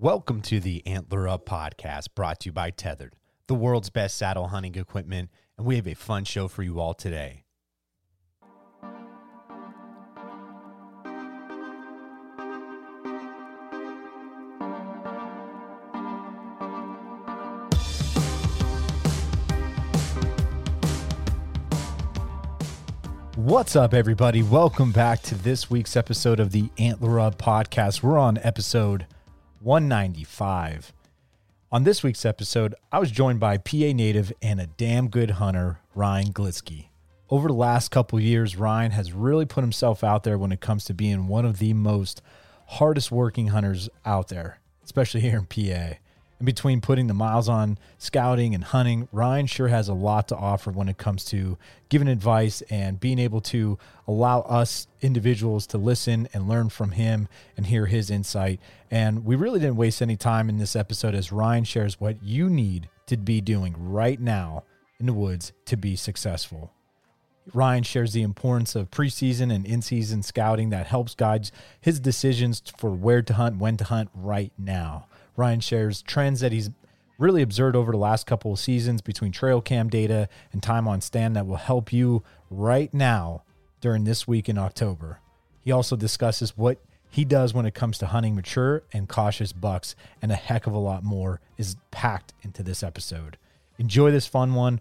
Welcome to the Antler Up podcast brought to you by Tethered, the world's best saddle hunting equipment, and we have a fun show for you all today. What's up, everybody? Welcome back to this week's episode of the Antler Up podcast. We're on episode 195. On this week's episode, I was joined by PA native and a damn good hunter, Ryan Glitsky. Over the last couple years, Ryan has really put himself out there when it comes to being one of the most hardest working hunters out there, especially here in PA. And between putting the miles on scouting and hunting, Ryan sure has a lot to offer when it comes to giving advice and being able to allow us individuals to listen and learn from him and hear his insight. And we really didn't waste any time in this episode as Ryan shares what you need to be doing right now in the woods to be successful. Ryan shares the importance of preseason and in season scouting that helps guide his decisions for where to hunt, when to hunt right now. Ryan shares trends that he's really observed over the last couple of seasons between trail cam data and time on stand that will help you right now during this week in October. He also discusses what he does when it comes to hunting mature and cautious bucks, and a heck of a lot more is packed into this episode. Enjoy this fun one.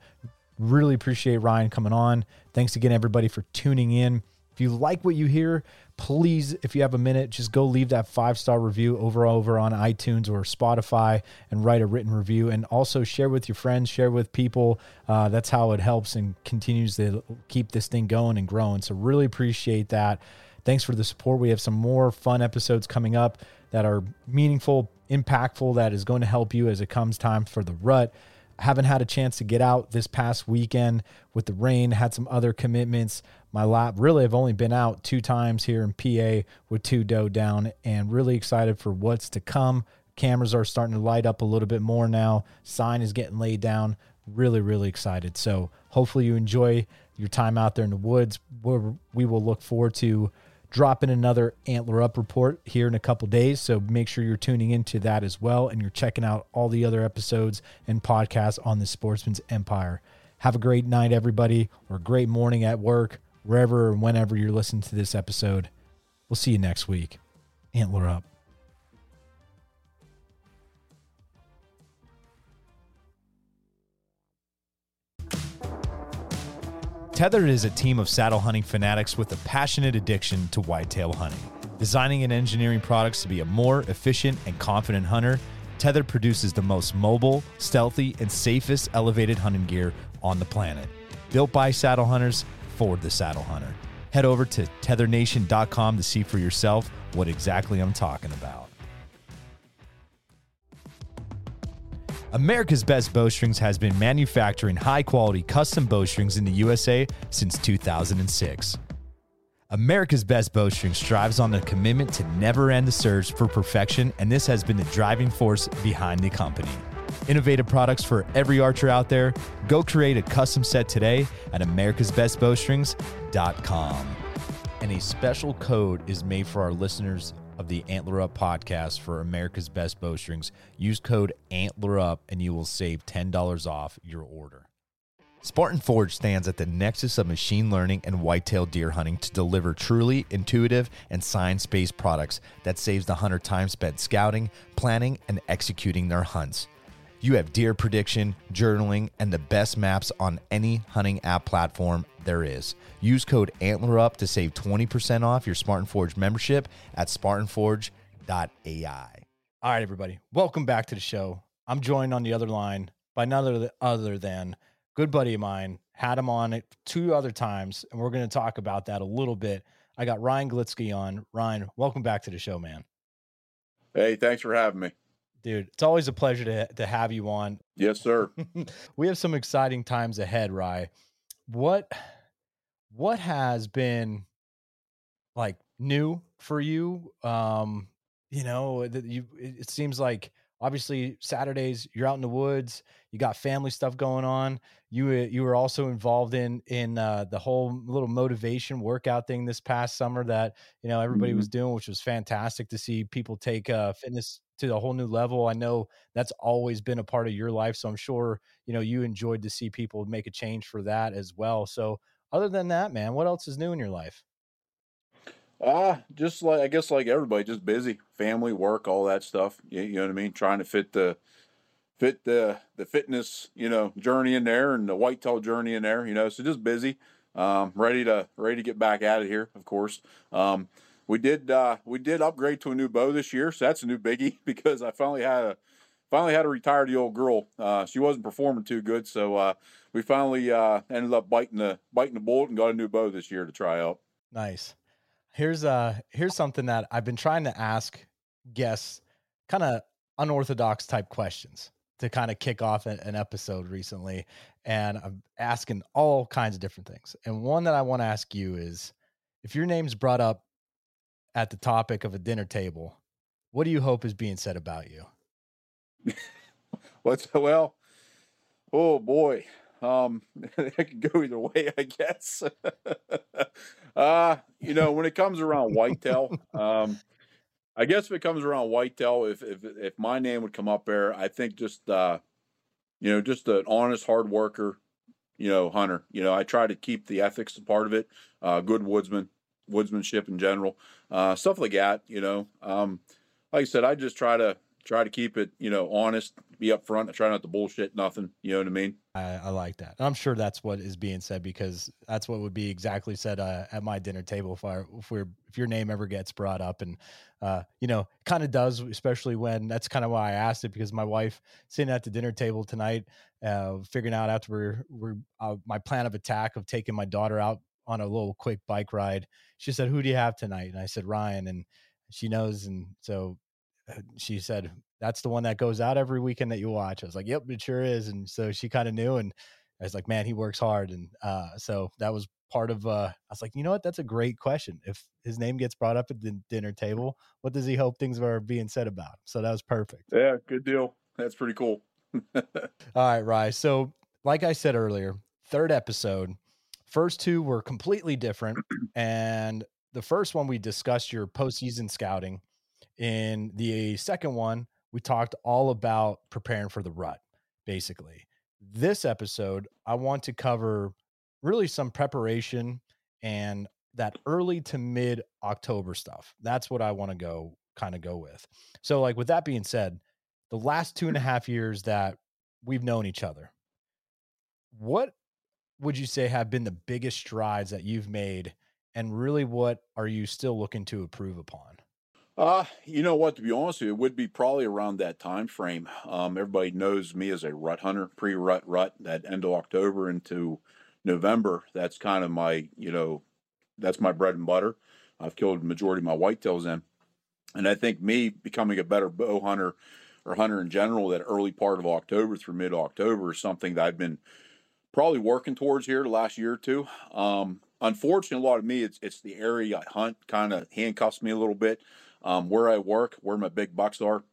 Really appreciate Ryan coming on. Thanks again, everybody, for tuning in. If you like what you hear, please, if you have a minute, just go leave that five star review over over on iTunes or Spotify and write a written review. And also share with your friends, share with people. Uh, that's how it helps and continues to keep this thing going and growing. So really appreciate that. Thanks for the support. We have some more fun episodes coming up that are meaningful, impactful, that is going to help you as it comes time for the rut haven't had a chance to get out this past weekend with the rain had some other commitments. My lap really i've only been out two times here in pa with two doe down and really excited for what's to come. Cameras are starting to light up a little bit more now. Sign is getting laid down. Really really excited. So hopefully you enjoy your time out there in the woods. Where we will look forward to dropping another antler up report here in a couple days. So make sure you're tuning into that as well and you're checking out all the other episodes and podcasts on the Sportsmen's Empire. Have a great night everybody or great morning at work wherever and whenever you're listening to this episode. We'll see you next week. Antler up Tethered is a team of saddle hunting fanatics with a passionate addiction to whitetail hunting. Designing and engineering products to be a more efficient and confident hunter, Tethered produces the most mobile, stealthy, and safest elevated hunting gear on the planet. Built by saddle hunters for the saddle hunter. Head over to tethernation.com to see for yourself what exactly I'm talking about. America's Best Bowstrings has been manufacturing high quality custom bowstrings in the USA since 2006. America's Best Bowstring strives on the commitment to never end the search for perfection, and this has been the driving force behind the company. Innovative products for every archer out there. Go create a custom set today at americasbestbowstrings.com. And a special code is made for our listeners of the Antler Up podcast for America's Best Bowstrings. Use code Antler Up and you will save $10 off your order. Spartan Forge stands at the nexus of machine learning and whitetail deer hunting to deliver truly intuitive and science based products that saves the hunter time spent scouting, planning, and executing their hunts. You have deer prediction, journaling, and the best maps on any hunting app platform there is. Use code ANTLERUP to save 20% off your Spartan Forge membership at spartanforge.ai. All right, everybody, welcome back to the show. I'm joined on the other line by none other than good buddy of mine. Had him on it two other times, and we're going to talk about that a little bit. I got Ryan Glitsky on. Ryan, welcome back to the show, man. Hey, thanks for having me. Dude, it's always a pleasure to, to have you on. Yes, sir. we have some exciting times ahead, Rye. What what has been like new for you? Um, you know, that you it seems like obviously Saturdays you're out in the woods, you got family stuff going on. You uh, you were also involved in in uh, the whole little motivation workout thing this past summer that you know everybody mm-hmm. was doing, which was fantastic to see people take uh, fitness to a whole new level. I know that's always been a part of your life, so I'm sure you know you enjoyed to see people make a change for that as well. So other than that, man, what else is new in your life? Uh, just like I guess like everybody, just busy, family, work, all that stuff. You, you know what I mean? Trying to fit the fit the the fitness, you know, journey in there and the whitetail journey in there, you know. So just busy. Um, ready to ready to get back at it here, of course. Um, we did uh, we did upgrade to a new bow this year, so that's a new biggie because I finally had a finally had to retire the old girl. Uh, she wasn't performing too good, so uh, we finally uh, ended up biting the biting the bullet and got a new bow this year to try out. Nice. Here's uh here's something that I've been trying to ask guests, kind of unorthodox type questions to kind of kick off an episode recently, and I'm asking all kinds of different things. And one that I want to ask you is, if your name's brought up at the topic of a dinner table, what do you hope is being said about you? What's well, oh boy, um, it could go either way, I guess. uh, you know, when it comes around whitetail, um, I guess if it comes around whitetail, if if if my name would come up there, I think just uh, you know, just an honest, hard worker, you know, hunter. You know, I try to keep the ethics a part of it. Uh, good woodsman, woodsmanship in general, uh, stuff like that. You know, um, like I said, I just try to try to keep it, you know, honest, be upfront. I try not to bullshit nothing. You know what I mean? I, I like that. I'm sure that's what is being said because that's what would be exactly said uh, at my dinner table if I if we're if your name ever gets brought up and uh, you know, kind of does, especially when that's kind of why I asked it because my wife sitting at the dinner table tonight, uh, figuring out after we're, we're uh, my plan of attack of taking my daughter out on a little quick bike ride. She said, "Who do you have tonight?" And I said, "Ryan." And she knows, and so uh, she said, "That's the one that goes out every weekend that you watch." I was like, "Yep, it sure is." And so she kind of knew, and I was like, "Man, he works hard." And uh, so that was part of. Uh, I was like, "You know what? That's a great question. If his name gets brought up at the dinner table, what does he hope things are being said about?" Him? So that was perfect. Yeah, good deal. That's pretty cool. All right, Rye. So, like I said earlier, third episode. First two were completely different, and the first one we discussed your postseason scouting in the second one, we talked all about preparing for the rut, basically. This episode, I want to cover really some preparation and that early to mid October stuff. That's what I want to go kind of go with. So, like, with that being said, the last two and a mm-hmm. half years that we've known each other, what would you say have been the biggest strides that you've made? And really, what are you still looking to improve upon? Uh, you know what? To be honest with you, it would be probably around that time frame. Um, everybody knows me as a rut hunter, pre-rut rut, that end of October into November. That's kind of my, you know, that's my bread and butter. I've killed majority of my whitetails in, and I think me becoming a better bow hunter or hunter in general, that early part of October through mid October is something that I've been probably working towards here the last year or two. Um, unfortunately, a lot of me, it's it's the area I hunt kind of handcuffs me a little bit. Um, where I work, where my big bucks are,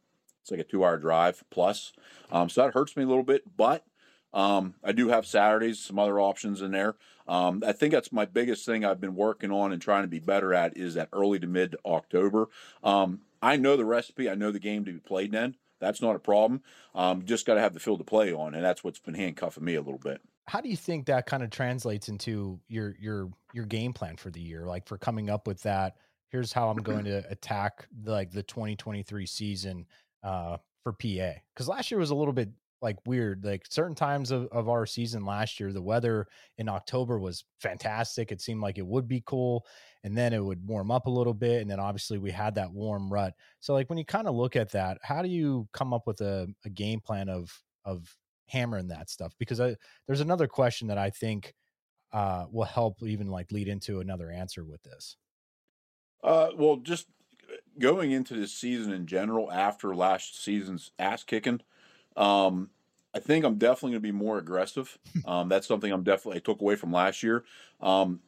it's like a two hour drive plus. Um, so that hurts me a little bit, but um, I do have Saturdays, some other options in there. Um, I think that's my biggest thing I've been working on and trying to be better at is that early to mid October. Um, I know the recipe, I know the game to be played in. That's not a problem. Um, just got to have the field to play on, and that's what's been handcuffing me a little bit. How do you think that kind of translates into your your your game plan for the year? Like for coming up with that here's how I'm going to attack the, like the 2023 season uh, for PA. Because last year was a little bit like weird. Like certain times of, of our season last year, the weather in October was fantastic. It seemed like it would be cool. And then it would warm up a little bit. And then obviously we had that warm rut. So like when you kind of look at that, how do you come up with a, a game plan of of hammering that stuff? Because I, there's another question that I think uh, will help even like lead into another answer with this. Uh, well, just going into this season in general, after last season's ass kicking, um, I think I'm definitely going to be more aggressive. Um, that's something I'm definitely I took away from last year. Um,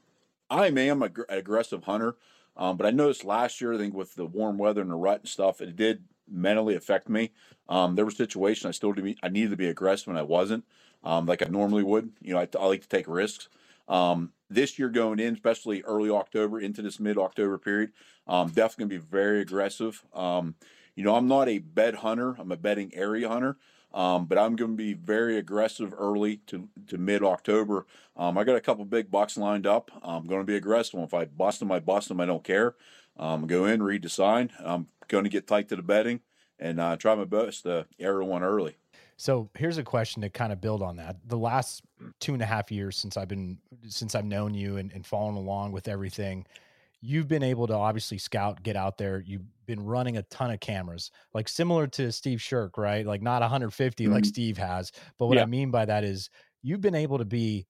I am an aggressive hunter, um, but I noticed last year, I think with the warm weather and the rut and stuff, it did mentally affect me. Um, there were situations I still to be, I needed to be aggressive and I wasn't, um, like I normally would. You know, I, I like to take risks. Um, this year going in, especially early October into this mid October period, um, definitely gonna be very aggressive. Um, you know, I'm not a bed hunter. I'm a bedding area hunter. Um, but I'm going to be very aggressive early to, to mid October. Um, I got a couple big bucks lined up. I'm going to be aggressive. If I bust them, I bust them. I don't care. Um, go in, read the sign. I'm going to get tight to the bedding and uh, try my best to air one early. So here's a question to kind of build on that. The last two and a half years since I've been since I've known you and, and following along with everything, you've been able to obviously scout, get out there. You've been running a ton of cameras, like similar to Steve Shirk, right? Like not 150 mm-hmm. like Steve has. But what yeah. I mean by that is you've been able to be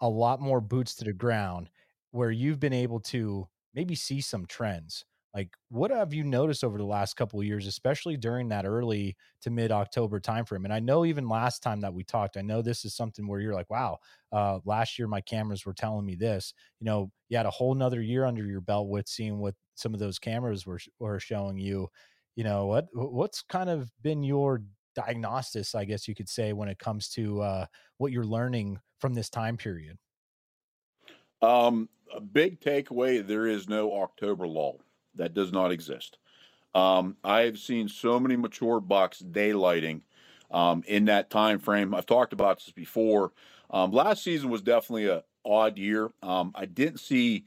a lot more boots to the ground where you've been able to maybe see some trends like, what have you noticed over the last couple of years, especially during that early to mid October timeframe? And I know even last time that we talked, I know this is something where you're like, wow, uh, last year my cameras were telling me this. You know, you had a whole nother year under your belt with seeing what some of those cameras were were showing you. You know, what what's kind of been your diagnosis, I guess you could say, when it comes to uh, what you're learning from this time period? Um, a big takeaway: there is no October lull that does not exist. Um, I have seen so many mature bucks daylighting um, in that time frame. I've talked about this before. Um, last season was definitely a odd year. Um, I didn't see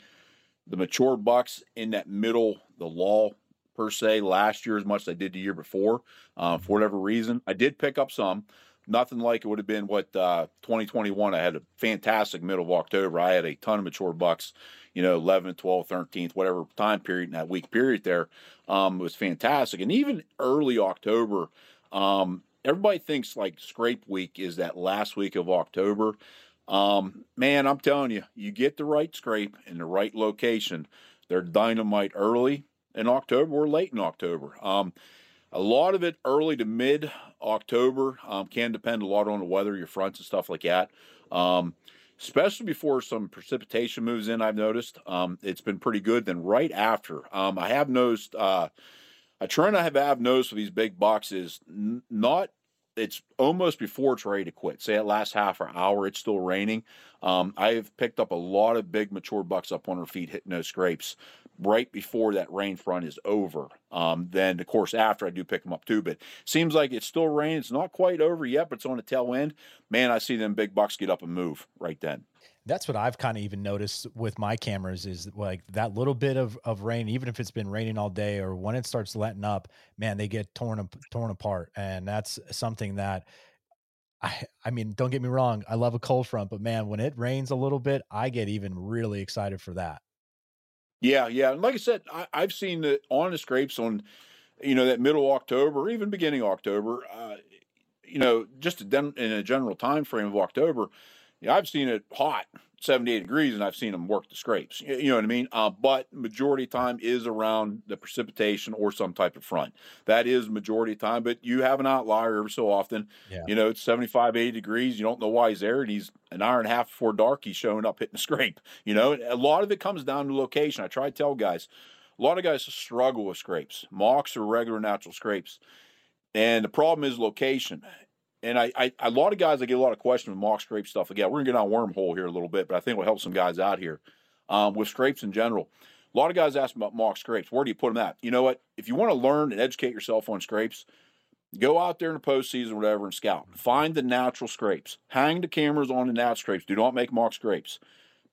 the mature bucks in that middle, the lull per se, last year as much as I did the year before. Uh, for whatever reason, I did pick up some. Nothing like it would have been what uh, 2021. I had a fantastic middle of October. I had a ton of mature bucks you know, 11, 12, 13th, whatever time period in that week period there um, was fantastic. And even early October, um, everybody thinks like scrape week is that last week of October. Um, man, I'm telling you, you get the right scrape in the right location. They're dynamite early in October or late in October. Um, a lot of it early to mid October um, can depend a lot on the weather, your fronts and stuff like that. Um, especially before some precipitation moves in. I've noticed um, it's been pretty good. Then right after, um, I have noticed. Uh, I try not have have noticed with these big boxes, n- not. It's almost before it's ready to quit. Say it lasts half an hour, it's still raining. Um, I've picked up a lot of big mature bucks up on her feet hitting those scrapes right before that rain front is over. Um, then, of course, after I do pick them up too. But seems like it's still raining. It's not quite over yet, but it's on the tail end. Man, I see them big bucks get up and move right then. That's what I've kind of even noticed with my cameras is like that little bit of, of rain, even if it's been raining all day or when it starts letting up, man, they get torn torn apart, and that's something that I, I mean, don't get me wrong. I love a cold front, but man, when it rains a little bit, I get even really excited for that. Yeah, yeah. And like I said, I, have seen the on the scrapes on, you know, that middle October, or even beginning October. Uh, you know, just a, in a general time frame of October, yeah, I've seen it hot, 78 degrees, and I've seen them work the scrapes. You know what I mean? Uh, but majority time is around the precipitation or some type of front. That is majority time, but you have an outlier every so often. Yeah. You know, it's 75, 80 degrees. You don't know why he's there, and he's an hour and a half before dark, he's showing up hitting the scrape. You know, a lot of it comes down to location. I try to tell guys, a lot of guys struggle with scrapes, mocks or regular natural scrapes. And the problem is location and I, I, a lot of guys, I get a lot of questions with mock scrape stuff. Again, we're gonna get on wormhole here a little bit, but I think it'll help some guys out here um, with scrapes in general. A lot of guys ask about mock scrapes. Where do you put them at? You know what? If you want to learn and educate yourself on scrapes, go out there in the postseason, whatever, and scout. Find the natural scrapes. Hang the cameras on the natural scrapes. Do not make mock scrapes.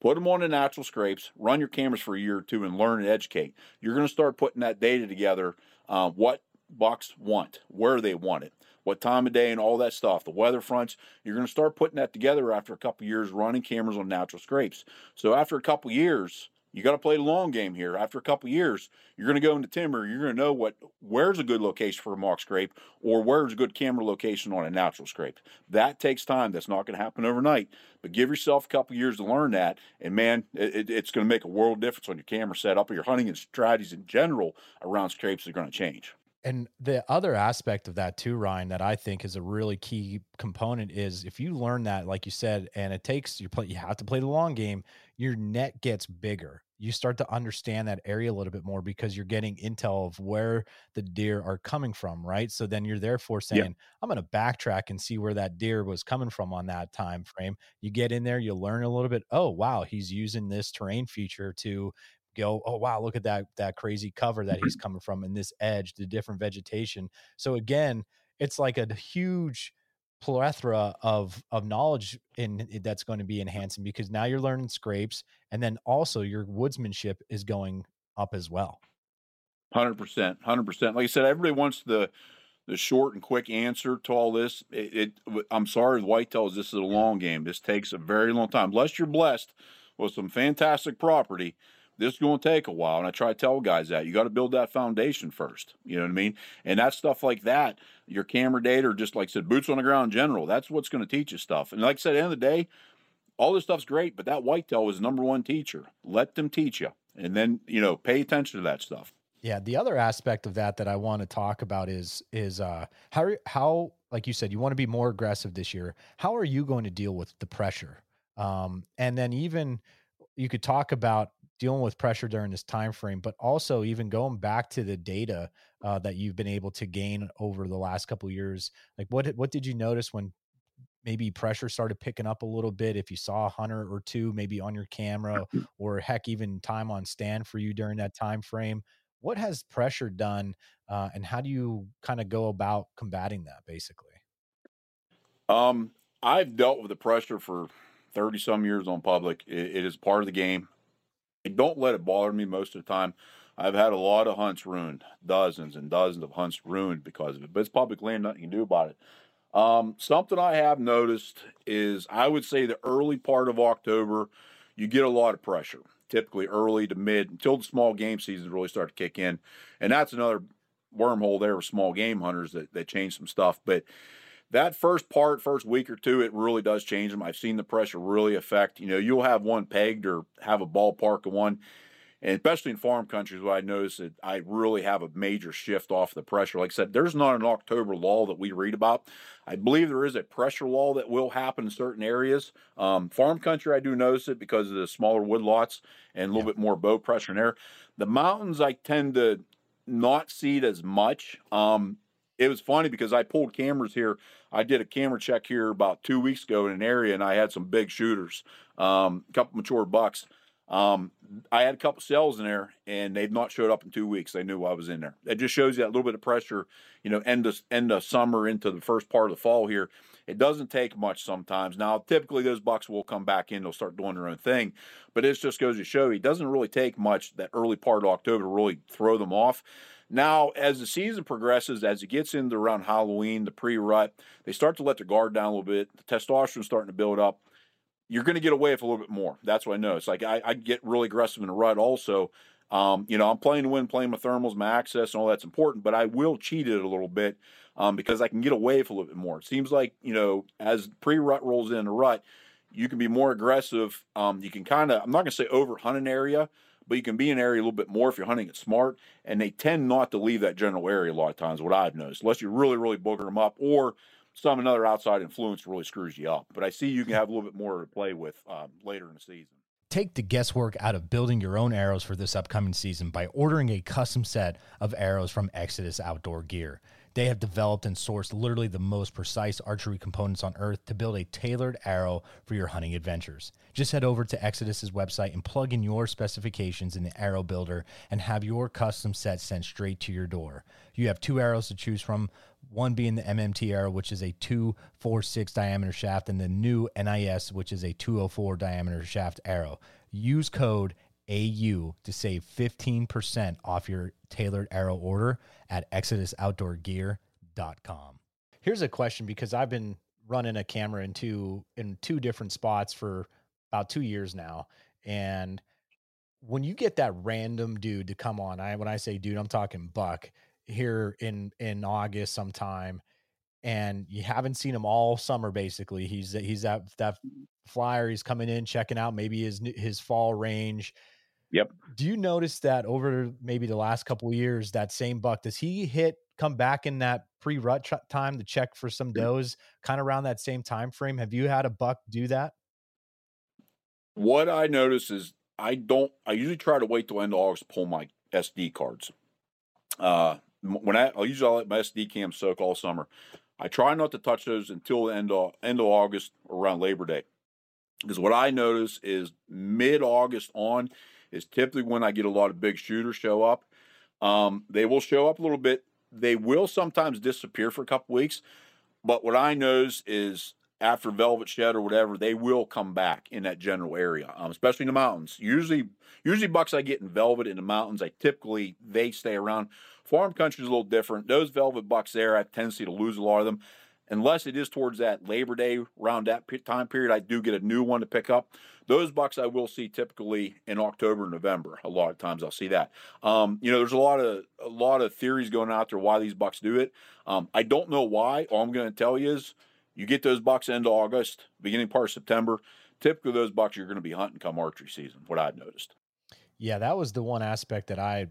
Put them on the natural scrapes. Run your cameras for a year or two and learn and educate. You're going to start putting that data together. Uh, what bucks want, where they want it what time of day and all that stuff, the weather fronts. You're going to start putting that together after a couple years running cameras on natural scrapes. So after a couple years, you got to play the long game here. After a couple years, you're going to go into timber. You're going to know what where's a good location for a mock scrape or where's a good camera location on a natural scrape. That takes time. That's not going to happen overnight. But give yourself a couple years to learn that, and man, it, it's going to make a world difference on your camera setup or your hunting and strategies in general around scrapes are going to change. And the other aspect of that too, Ryan, that I think is a really key component is if you learn that, like you said, and it takes you play, you have to play the long game. Your net gets bigger. You start to understand that area a little bit more because you're getting intel of where the deer are coming from, right? So then you're therefore saying, yeah. I'm going to backtrack and see where that deer was coming from on that time frame. You get in there, you learn a little bit. Oh, wow, he's using this terrain feature to go, oh wow, look at that that crazy cover that he's mm-hmm. coming from and this edge, the different vegetation. So again, it's like a huge plethora of of knowledge in that's going to be enhancing because now you're learning scrapes and then also your woodsmanship is going up as well. Hundred percent, hundred percent. Like I said, everybody wants the the short and quick answer to all this. It, it I'm sorry, whitetails. This is a long game. This takes a very long time. Unless you're blessed with some fantastic property, this is going to take a while. And I try to tell guys that you got to build that foundation first. You know what I mean? And that stuff like that, your camera data, or just like I said, boots on the ground general, that's what's going to teach you stuff. And like I said, at the end of the day, all this stuff's great, but that whitetail was number one teacher. Let them teach you. And then, you know, pay attention to that stuff. Yeah, the other aspect of that that I want to talk about is is uh how how like you said you want to be more aggressive this year. How are you going to deal with the pressure? Um and then even you could talk about dealing with pressure during this time frame but also even going back to the data uh, that you've been able to gain over the last couple years like what what did you notice when maybe pressure started picking up a little bit if you saw a hunter or two maybe on your camera or heck even time on stand for you during that time frame? What has pressure done uh, and how do you kind of go about combating that basically? Um i've dealt with the pressure for 30 some years on public. It, it is part of the game I don't let it bother me most of the time. I've had a lot of hunts ruined, dozens and dozens of hunts ruined because of it. But it's public land, nothing you can do about it. Um, something I have noticed is I would say the early part of October, you get a lot of pressure, typically early to mid until the small game seasons really start to kick in. And that's another wormhole there with small game hunters that, that change some stuff. But that first part, first week or two, it really does change them. I've seen the pressure really affect. You know, you'll have one pegged or have a ballpark of one, and especially in farm countries, what I notice that I really have a major shift off the pressure. Like I said, there's not an October lull that we read about. I believe there is a pressure lull that will happen in certain areas. Um, farm country, I do notice it because of the smaller woodlots and a little yeah. bit more bow pressure in there. The mountains, I tend to not see it as much. Um, it was funny because I pulled cameras here. I did a camera check here about two weeks ago in an area, and I had some big shooters, um, a couple mature bucks. Um, I had a couple cells in there, and they've not showed up in two weeks. They knew I was in there. It just shows you that little bit of pressure, you know, end of end of summer into the first part of the fall here. It doesn't take much sometimes. Now, typically those bucks will come back in; they'll start doing their own thing. But it just goes to show it doesn't really take much that early part of October to really throw them off. Now, as the season progresses, as it gets into around Halloween, the pre-rut, they start to let their guard down a little bit. The testosterone's starting to build up. You're going to get away with a little bit more. That's what I know. It's like I, I get really aggressive in the rut also. Um, you know, I'm playing to win, playing my thermals, my access, and all that's important, but I will cheat it a little bit um, because I can get away with a little bit more. It seems like, you know, as pre-rut rolls in the rut, you can be more aggressive. Um, you can kind of, I'm not going to say over hunt an area, but you can be in an area a little bit more if you're hunting it smart. And they tend not to leave that general area a lot of times, what I've noticed, unless you really, really booger them up or some another outside influence really screws you up. But I see you can have a little bit more to play with um, later in the season. Take the guesswork out of building your own arrows for this upcoming season by ordering a custom set of arrows from Exodus Outdoor Gear. They have developed and sourced literally the most precise archery components on earth to build a tailored arrow for your hunting adventures. Just head over to Exodus's website and plug in your specifications in the arrow builder and have your custom set sent straight to your door. You have two arrows to choose from, one being the MMT arrow, which is a 246 diameter shaft, and the new NIS, which is a 204 diameter shaft arrow. Use code AU to save 15% off your tailored arrow order at exodusoutdoorgear.com. Here's a question because I've been running a camera in two in two different spots for about 2 years now and when you get that random dude to come on, I when I say dude, I'm talking buck here in in August sometime, and you haven't seen him all summer. Basically, he's he's that that mm-hmm. flyer. He's coming in, checking out maybe his his fall range. Yep. Do you notice that over maybe the last couple years, that same buck does he hit come back in that pre rut ch- time to check for some does, kind of around that same time frame? Have you had a buck do that? What I notice is I don't. I usually try to wait till end of August to pull my SD cards. Uh, when I, I usually let my SD cam soak all summer. I try not to touch those until the end of end of August around Labor Day, because what I notice is mid August on is typically when I get a lot of big shooters show up. Um, they will show up a little bit. They will sometimes disappear for a couple weeks, but what I notice is after velvet shed or whatever, they will come back in that general area, um, especially in the mountains. Usually, usually bucks I get in velvet in the mountains, I typically they stay around. Farm country is a little different. Those velvet bucks there, I have tendency to lose a lot of them, unless it is towards that Labor Day around that time period. I do get a new one to pick up. Those bucks I will see typically in October, November. A lot of times I'll see that. Um, you know, there's a lot of a lot of theories going out there why these bucks do it. Um, I don't know why. All I'm going to tell you is you get those bucks end August, beginning part of September. Typically, those bucks you're going to be hunting come archery season. What I've noticed. Yeah, that was the one aspect that I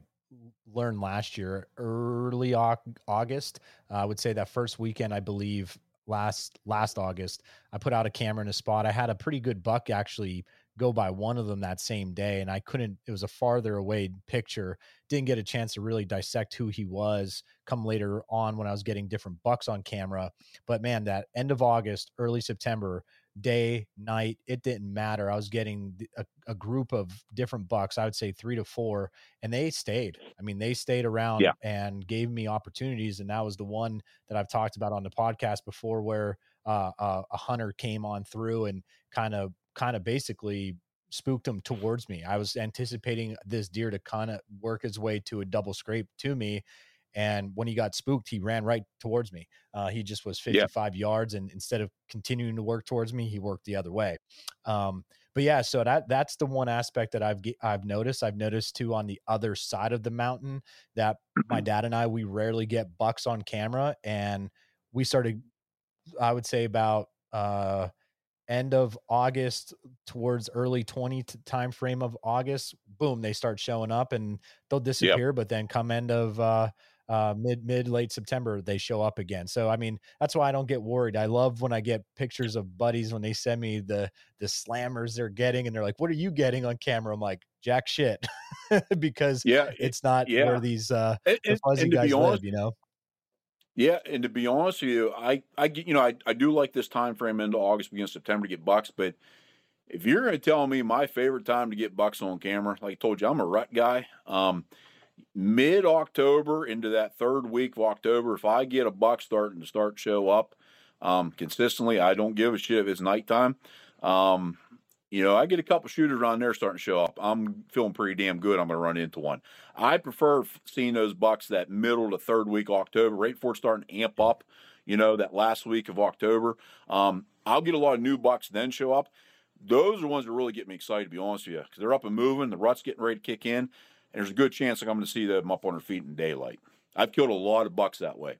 learned last year, early August. Uh, I would say that first weekend, I believe last last August, I put out a camera in a spot. I had a pretty good buck actually go by one of them that same day and I couldn't it was a farther away picture didn't get a chance to really dissect who he was come later on when I was getting different bucks on camera but man that end of August early September day night it didn't matter I was getting a, a group of different bucks I would say 3 to 4 and they stayed I mean they stayed around yeah. and gave me opportunities and that was the one that I've talked about on the podcast before where uh, uh, a hunter came on through and kind of kind of basically spooked him towards me. I was anticipating this deer to kind of work his way to a double scrape to me. And when he got spooked, he ran right towards me. Uh, he just was 55 yeah. yards, and instead of continuing to work towards me, he worked the other way. Um, but yeah, so that that's the one aspect that I've I've noticed. I've noticed too on the other side of the mountain that my dad and I we rarely get bucks on camera, and we started. I would say about uh, end of August towards early 20 time frame of August, boom, they start showing up and they'll disappear. Yep. But then come end of uh, uh, mid mid late September, they show up again. So I mean, that's why I don't get worried. I love when I get pictures of buddies when they send me the the slammers they're getting, and they're like, "What are you getting on camera?" I'm like, "Jack shit," because yeah, it's not yeah. where these uh, and, the fuzzy guys honest, live, you know. Yeah, and to be honest with you, I, I get you know, I, I do like this time frame into August, beginning September to get bucks. But if you're going to tell me my favorite time to get bucks on camera, like I told you, I'm a rut guy. Um, Mid October into that third week of October, if I get a buck starting to start show up um, consistently, I don't give a shit if it's nighttime. Um, you know, I get a couple shooters around there starting to show up. I'm feeling pretty damn good. I'm going to run into one. I prefer seeing those bucks that middle to third week October, right before starting to amp up. You know, that last week of October. Um, I'll get a lot of new bucks then show up. Those are the ones that really get me excited, to be honest with you, because they're up and moving. The rut's getting ready to kick in, and there's a good chance I'm going to see them up on their feet in daylight. I've killed a lot of bucks that way.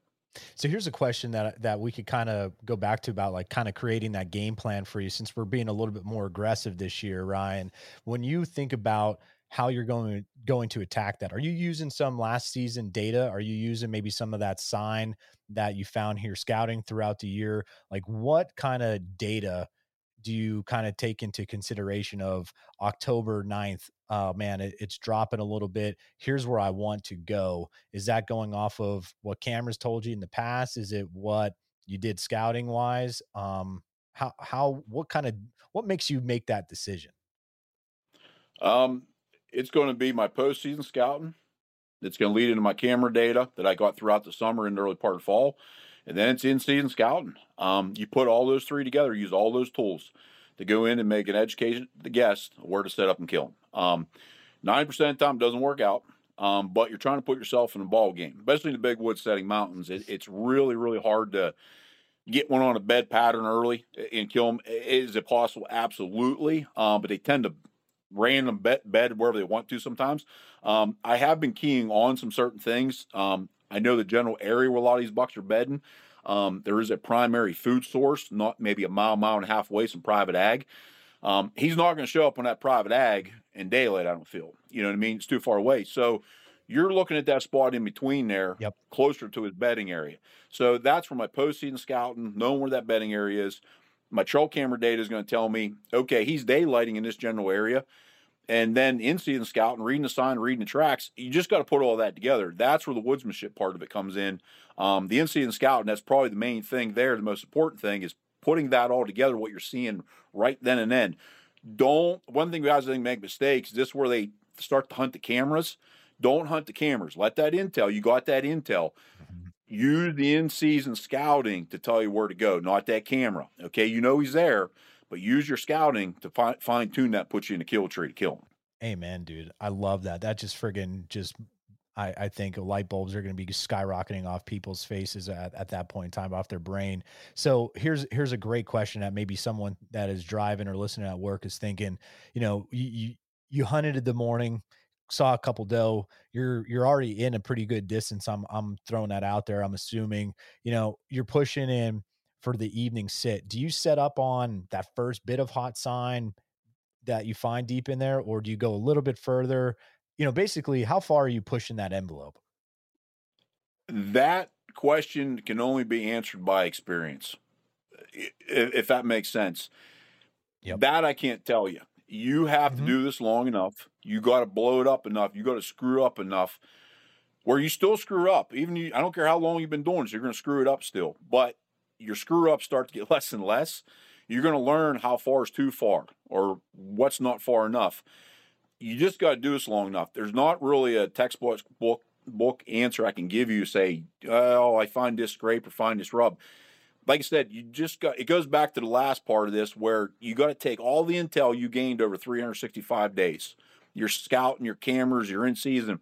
So here's a question that that we could kind of go back to about like kind of creating that game plan for you since we're being a little bit more aggressive this year, Ryan. When you think about how you're going going to attack that, are you using some last season data? Are you using maybe some of that sign that you found here scouting throughout the year? Like what kind of data do you kind of take into consideration of October 9th? Oh man, it, it's dropping a little bit. Here's where I want to go. Is that going off of what cameras told you in the past? Is it what you did scouting wise? Um, how, how, what kind of, what makes you make that decision? Um, it's going to be my postseason scouting. It's going to lead into my camera data that I got throughout the summer and early part of fall and then it's in season scouting. Um, you put all those three together, use all those tools to go in and make an education the guest where to set up and kill them. Um, 90% of the time doesn't work out, um, but you're trying to put yourself in a ball game, especially in the big wood setting mountains. It, it's really, really hard to get one on a bed pattern early and kill them. Is it possible? Absolutely. Um, but they tend to random bed, bed wherever they want to sometimes. Um, I have been keying on some certain things. Um, I know the general area where a lot of these bucks are bedding. Um, there is a primary food source, not maybe a mile, mile and a half away, some private ag. Um, he's not going to show up on that private ag in daylight, I don't feel. You know what I mean? It's too far away. So you're looking at that spot in between there, yep. closer to his bedding area. So that's where my postseason scouting, knowing where that bedding area is. My trail camera data is going to tell me, okay, he's daylighting in this general area. And then in season scouting, reading the sign, reading the tracks, you just got to put all that together. That's where the woodsmanship part of it comes in. Um, the in season scouting, that's probably the main thing there. The most important thing is putting that all together, what you're seeing right then and then. Don't, one thing guys I think make mistakes, this is where they start to hunt the cameras don't hunt the cameras. Let that intel. You got that intel. Mm-hmm. Use the in season scouting to tell you where to go, not that camera. Okay, you know he's there, but use your scouting to fi- fine tune that, put you in a kill tree to kill him. Amen, dude. I love that. That just friggin' just I, I, think light bulbs are going to be skyrocketing off people's faces at, at that point in time, off their brain. So here's here's a great question that maybe someone that is driving or listening at work is thinking. You know, you you, you hunted in the morning, saw a couple doe, you're you're already in a pretty good distance. I'm I'm throwing that out there. I'm assuming, you know, you're pushing in for the evening sit. Do you set up on that first bit of hot sign that you find deep in there, or do you go a little bit further? You know, basically, how far are you pushing that envelope? That question can only be answered by experience, if that makes sense. Yep. That I can't tell you. You have mm-hmm. to do this long enough. You got to blow it up enough. You got to screw up enough where you still screw up. Even you, I don't care how long you've been doing this, you're going to screw it up still. But your screw ups start to get less and less. You're going to learn how far is too far or what's not far enough. You just got to do this long enough. There's not really a textbook book book answer I can give you. Say, oh, I find this scrape or find this rub like I said, you just got it goes back to the last part of this where you got to take all the intel you gained over 365 days, your scout and your cameras, your in season,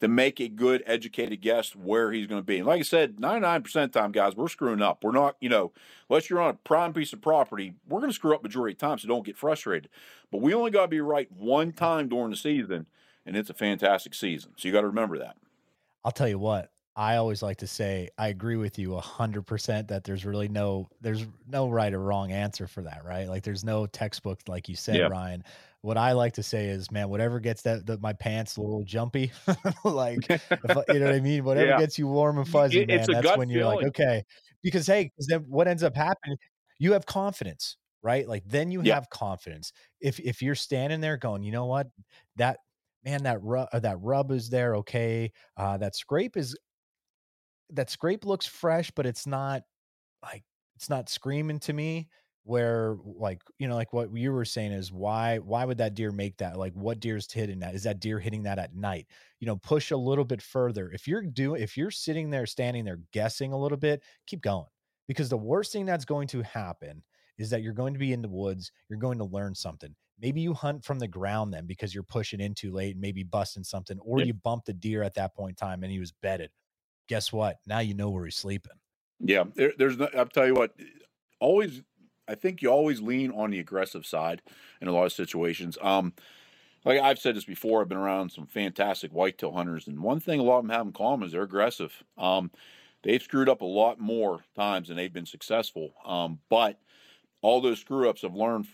to make a good educated guess where he's going to be. And like I said, 99% of the time, guys, we're screwing up. We're not, you know, unless you're on a prime piece of property, we're going to screw up majority of time, so don't get frustrated. But we only got to be right one time during the season, and it's a fantastic season. So you got to remember that. I'll tell you what, I always like to say I agree with you a hundred percent that there's really no there's no right or wrong answer for that, right? Like there's no textbook like you said, yeah. Ryan. What I like to say is, man, whatever gets that, that my pants a little jumpy, like you know what I mean. Whatever yeah. gets you warm and fuzzy, it, man. That's when you're feeling. like, okay, because hey, because then what ends up happening, you have confidence, right? Like then you yeah. have confidence. If if you're standing there going, you know what, that man, that rub, uh, that rub is there. Okay. Uh, that scrape is that scrape looks fresh, but it's not like it's not screaming to me where like you know like what you were saying is why why would that deer make that like what deer's hitting that is that deer hitting that at night you know push a little bit further if you're doing if you're sitting there standing there guessing a little bit keep going because the worst thing that's going to happen is that you're going to be in the woods you're going to learn something maybe you hunt from the ground then because you're pushing in too late and maybe busting something or you bump the deer at that point in time and he was bedded guess what? Now you know where he's sleeping. Yeah, there, there's. No, I'll tell you what. Always, I think you always lean on the aggressive side in a lot of situations. Um, like I've said this before, I've been around some fantastic whitetail hunters, and one thing a lot of them have in common is they're aggressive. Um, they've screwed up a lot more times than they've been successful. Um, but all those screw ups have learned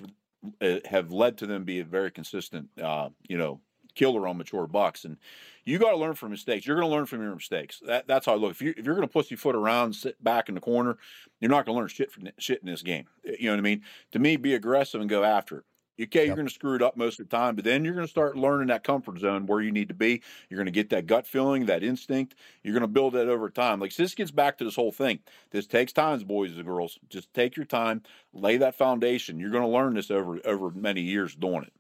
uh, have led to them be a very consistent, uh, you know, killer on mature bucks. And you got to learn from mistakes. You're going to learn from your mistakes. That, that's how I look. If, you, if you're going to pussyfoot around, sit back in the corner, you're not going to learn shit from shit in this game. You know what I mean? To me, be aggressive and go after it. Okay, yep. you're going to screw it up most of the time, but then you're going to start learning that comfort zone where you need to be. You're going to get that gut feeling, that instinct. You're going to build that over time. Like this gets back to this whole thing. This takes time, boys and girls. Just take your time, lay that foundation. You're going to learn this over over many years doing it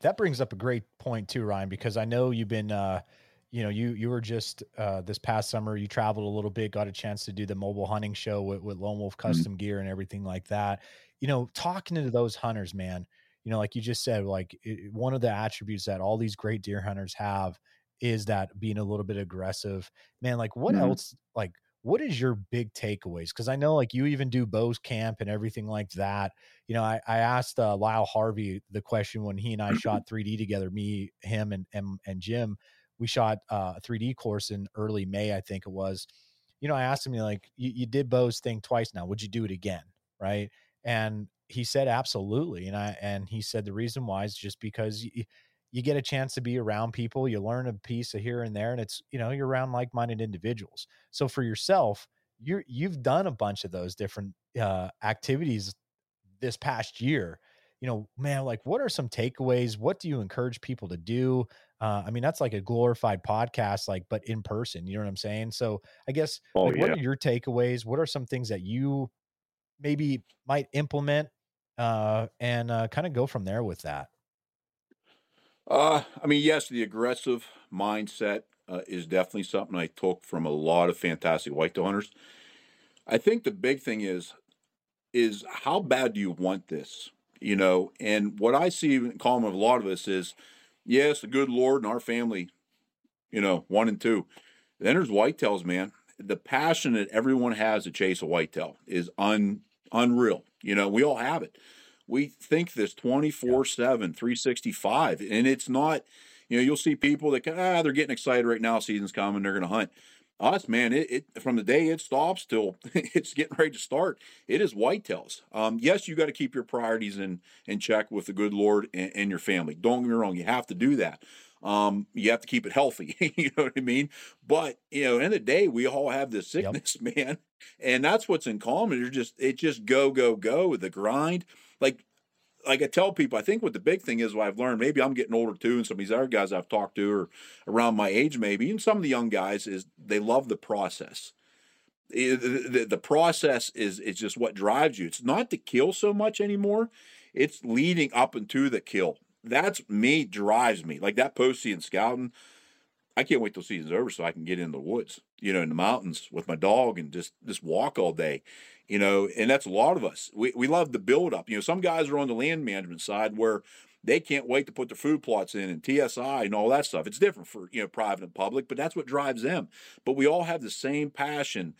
that brings up a great point too, Ryan, because I know you've been, uh, you know, you you were just uh, this past summer. You traveled a little bit, got a chance to do the mobile hunting show with, with Lone Wolf mm-hmm. Custom mm-hmm. Gear and everything like that. You know, talking to those hunters, man. You know, like you just said, like it, one of the attributes that all these great deer hunters have is that being a little bit aggressive. Man, like what mm-hmm. else? Like what is your big takeaways? Because I know like you even do Bo's camp and everything like that. You know, I, I asked uh, Lyle Harvey the question when he and I shot 3D together, me, him, and and, and Jim. We shot uh, a 3D course in early May, I think it was. You know, I asked him like, you, you did Bo's thing twice now. Would you do it again? Right? And he said absolutely. And I and he said the reason why is just because. You, you get a chance to be around people you learn a piece of here and there and it's you know you're around like-minded individuals. So for yourself you're you've done a bunch of those different uh, activities this past year. You know man like what are some takeaways? What do you encourage people to do? Uh, i mean that's like a glorified podcast like but in person you know what i'm saying? So i guess oh, like, yeah. what are your takeaways? What are some things that you maybe might implement uh, and uh, kind of go from there with that uh, I mean, yes, the aggressive mindset uh, is definitely something I took from a lot of fantastic whitetail hunters. I think the big thing is is how bad do you want this? You know, and what I see in common with a lot of us is, yes, the good Lord and our family, you know, one and two. Then there's whitetails, man. The passion that everyone has to chase a whitetail is un unreal. You know, we all have it we think this 24 7 365 and it's not you know you'll see people that ah they're getting excited right now season's coming they're going to hunt. Us man it, it, from the day it stops till it's getting ready to start it is whitetails. Um, yes you got to keep your priorities in in check with the good lord and, and, your family. Don't get me wrong you have to do that. Um, you have to keep it healthy you know what i mean? But you know in the day we all have this sickness yep. man and that's what's in common You're just it just go go go with the grind like like I tell people, I think what the big thing is what I've learned, maybe I'm getting older too, and some of these other guys I've talked to are around my age, maybe, and some of the young guys is they love the process. The, the, the process is is just what drives you. It's not to kill so much anymore. It's leading up into the kill. That's me, drives me. Like that post season scouting, I can't wait till season's over so I can get in the woods, you know, in the mountains with my dog and just just walk all day, you know. And that's a lot of us. We we love the build up. You know, some guys are on the land management side where they can't wait to put the food plots in and TSI and all that stuff. It's different for you know private and public, but that's what drives them. But we all have the same passion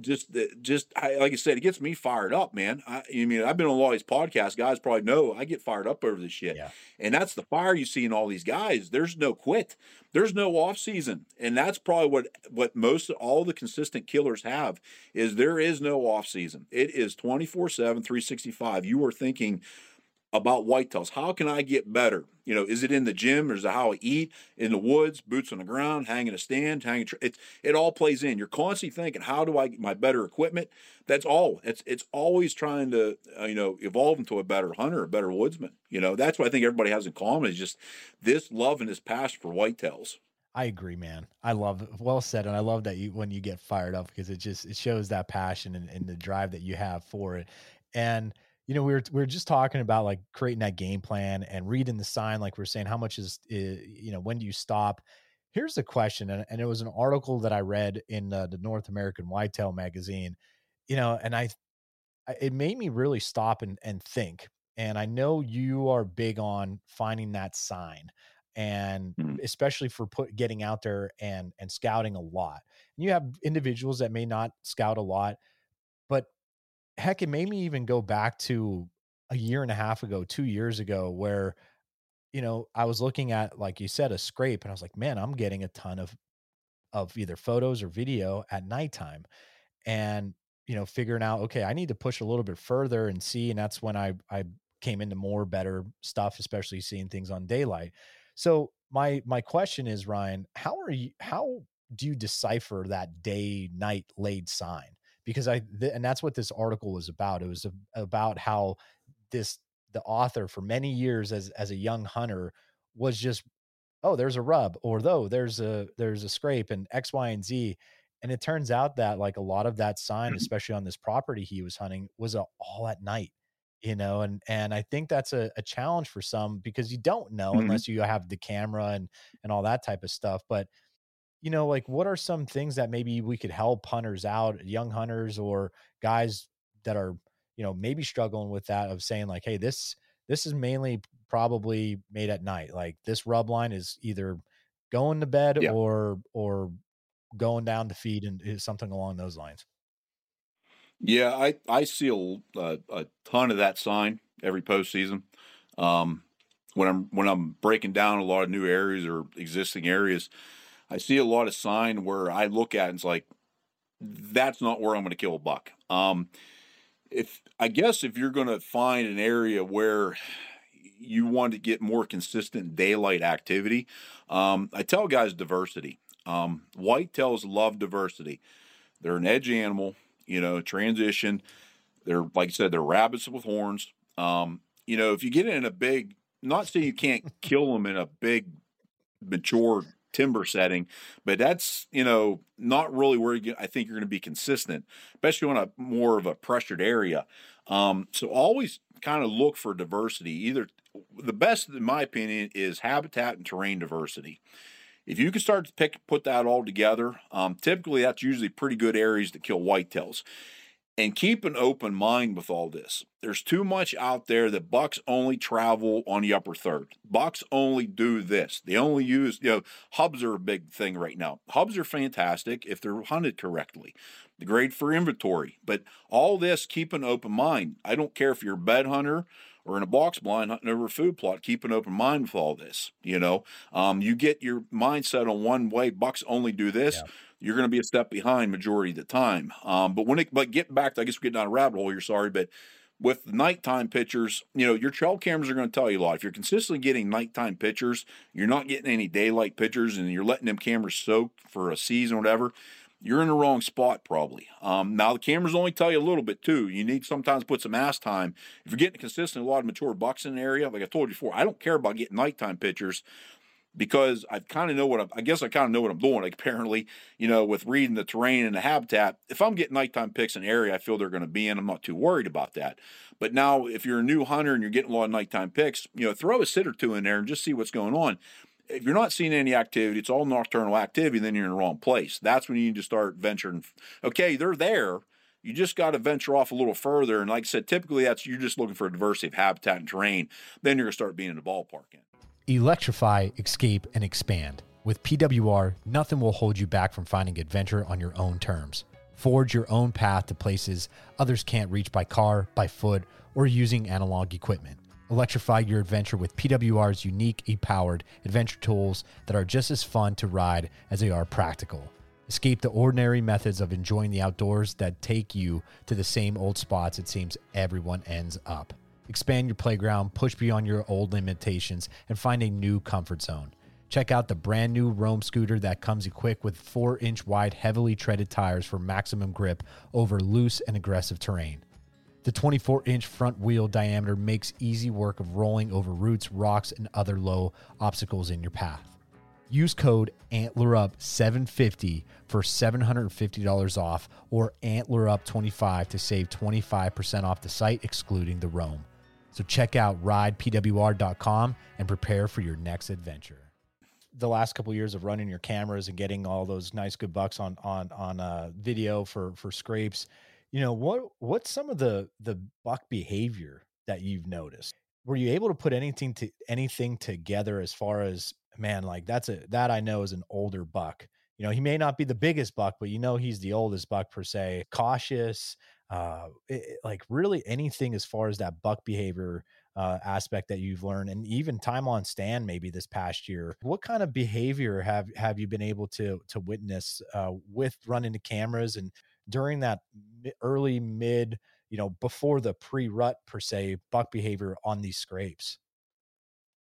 just just I, like I said, it gets me fired up, man. I, I mean, I've been on all these podcasts. Guys probably know I get fired up over this shit, yeah. and that's the fire you see in all these guys. There's no quit. There's no off season, and that's probably what what most all the consistent killers have is there is no off season. It is 24 7 365 you are thinking about whitetails. How can I get better? You know, is it in the gym or is it how I eat? In the woods, boots on the ground, hanging a stand, hanging. It it all plays in. You're constantly thinking, how do I get my better equipment? That's all. It's it's always trying to uh, you know evolve into a better hunter, a better woodsman. You know, that's what I think everybody has in common is just this love and this passion for whitetails. I agree, man. I love it. Well said, and I love that you when you get fired up because it just it shows that passion and, and the drive that you have for it. And you know, we were we were just talking about like creating that game plan and reading the sign, like we are saying, how much is, is, you know, when do you stop? Here's the question, and, and it was an article that I read in uh, the North American Whitetail magazine, you know, and I, I, it made me really stop and and think. And I know you are big on finding that sign, and mm-hmm. especially for put getting out there and and scouting a lot. And you have individuals that may not scout a lot, but heck, it made me even go back to a year and a half ago, two years ago, where, you know, I was looking at, like you said, a scrape, and I was like, man, I'm getting a ton of of either photos or video at nighttime. And, you know, figuring out, okay, I need to push a little bit further and see. And that's when I I came into more better stuff, especially seeing things on daylight. So my my question is, Ryan, how are you how do you decipher that day night laid sign? Because I th- and that's what this article was about. It was a, about how this the author for many years as as a young hunter was just oh there's a rub or though there's a there's a scrape and X Y and Z. And it turns out that like a lot of that sign, mm-hmm. especially on this property he was hunting, was a, all at night you know and and i think that's a, a challenge for some because you don't know mm-hmm. unless you have the camera and and all that type of stuff but you know, like what are some things that maybe we could help hunters out, young hunters or guys that are, you know, maybe struggling with that of saying like, hey, this this is mainly probably made at night. Like this rub line is either going to bed yeah. or or going down to feed and eh, something along those lines. Yeah, I I see a, a, a ton of that sign every postseason. Um, when I'm when I'm breaking down a lot of new areas or existing areas, I see a lot of sign where I look at and it's like, that's not where I'm going to kill a buck. Um, if I guess if you're going to find an area where you want to get more consistent daylight activity, um, I tell guys diversity. Um, whitetails love diversity. They're an edge animal you know, transition. They're like I said, they're rabbits with horns. Um, you know, if you get in a big, not saying you can't kill them in a big, mature timber setting, but that's you know not really where you, I think you're going to be consistent, especially on a more of a pressured area. Um, so always kind of look for diversity. Either the best, in my opinion, is habitat and terrain diversity. If you can start to pick put that all together, um, typically that's usually pretty good areas to kill whitetails. And keep an open mind with all this. There's too much out there that bucks only travel on the upper third. Bucks only do this. They only use, you know, hubs are a big thing right now. Hubs are fantastic if they're hunted correctly. The great for inventory. But all this, keep an open mind. I don't care if you're a bed hunter or in a box blind hunting over a food plot, keep an open mind with all this. You know, um, you get your mindset on one way. Bucks only do this. Yeah. You're going to be a step behind majority of the time. Um, but when it, but get back, to, I guess we're getting down a rabbit hole. You're sorry, but with nighttime pictures, you know, your trail cameras are going to tell you a lot. If you're consistently getting nighttime pictures, you're not getting any daylight pictures, and you're letting them cameras soak for a season or whatever you're in the wrong spot probably. Um, now the cameras only tell you a little bit too. You need sometimes put some ass time. If you're getting consistent, a lot of mature bucks in the area, like I told you before, I don't care about getting nighttime pictures because I kind of know what I'm, I guess I kind of know what I'm doing. Like apparently, you know, with reading the terrain and the habitat, if I'm getting nighttime pics in an area I feel they're going to be in, I'm not too worried about that. But now, if you're a new hunter and you're getting a lot of nighttime pics, you know, throw a sit or two in there and just see what's going on if you're not seeing any activity, it's all nocturnal activity, then you're in the wrong place. That's when you need to start venturing. Okay, they're there. You just got to venture off a little further. And like I said, typically that's you're just looking for a diversity of habitat and terrain. Then you're going to start being in the ballpark. Electrify, escape, and expand. With PWR, nothing will hold you back from finding adventure on your own terms. Forge your own path to places others can't reach by car, by foot, or using analog equipment. Electrify your adventure with PWR's unique e-powered adventure tools that are just as fun to ride as they are practical. Escape the ordinary methods of enjoying the outdoors that take you to the same old spots it seems everyone ends up. Expand your playground, push beyond your old limitations, and find a new comfort zone. Check out the brand new Roam scooter that comes equipped with 4 inch wide, heavily treaded tires for maximum grip over loose and aggressive terrain. The 24 inch front wheel diameter makes easy work of rolling over roots, rocks, and other low obstacles in your path. Use code AntlerUp750 for $750 off or AntlerUp25 to save 25% off the site, excluding the Roam. So check out ridepwr.com and prepare for your next adventure. The last couple of years of running your cameras and getting all those nice good bucks on on on uh, video for for scrapes, you know what what's some of the the buck behavior that you've noticed? Were you able to put anything to anything together as far as man like that's a that i know is an older buck. You know he may not be the biggest buck but you know he's the oldest buck per se cautious uh it, like really anything as far as that buck behavior uh, aspect that you've learned and even time on stand maybe this past year what kind of behavior have have you been able to to witness uh, with running the cameras and during that early mid you know before the pre-rut per se buck behavior on these scrapes?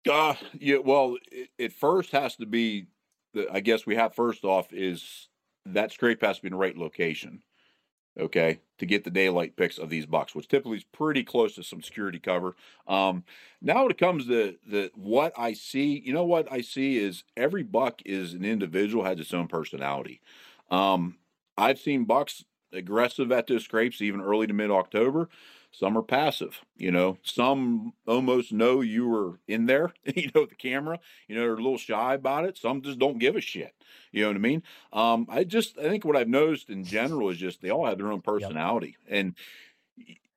Uh yeah well it, it first has to be the, i guess we have first off is that scrape has to be in the right location okay to get the daylight pics of these bucks which typically is pretty close to some security cover. Um now when it comes to the what i see you know what i see is every buck is an individual has its own personality. Um I've seen bucks aggressive at those scrapes even early to mid October. Some are passive, you know. Some almost know you were in there, you know, with the camera. You know, they're a little shy about it. Some just don't give a shit. You know what I mean? Um, I just I think what I've noticed in general is just they all have their own personality, yep. and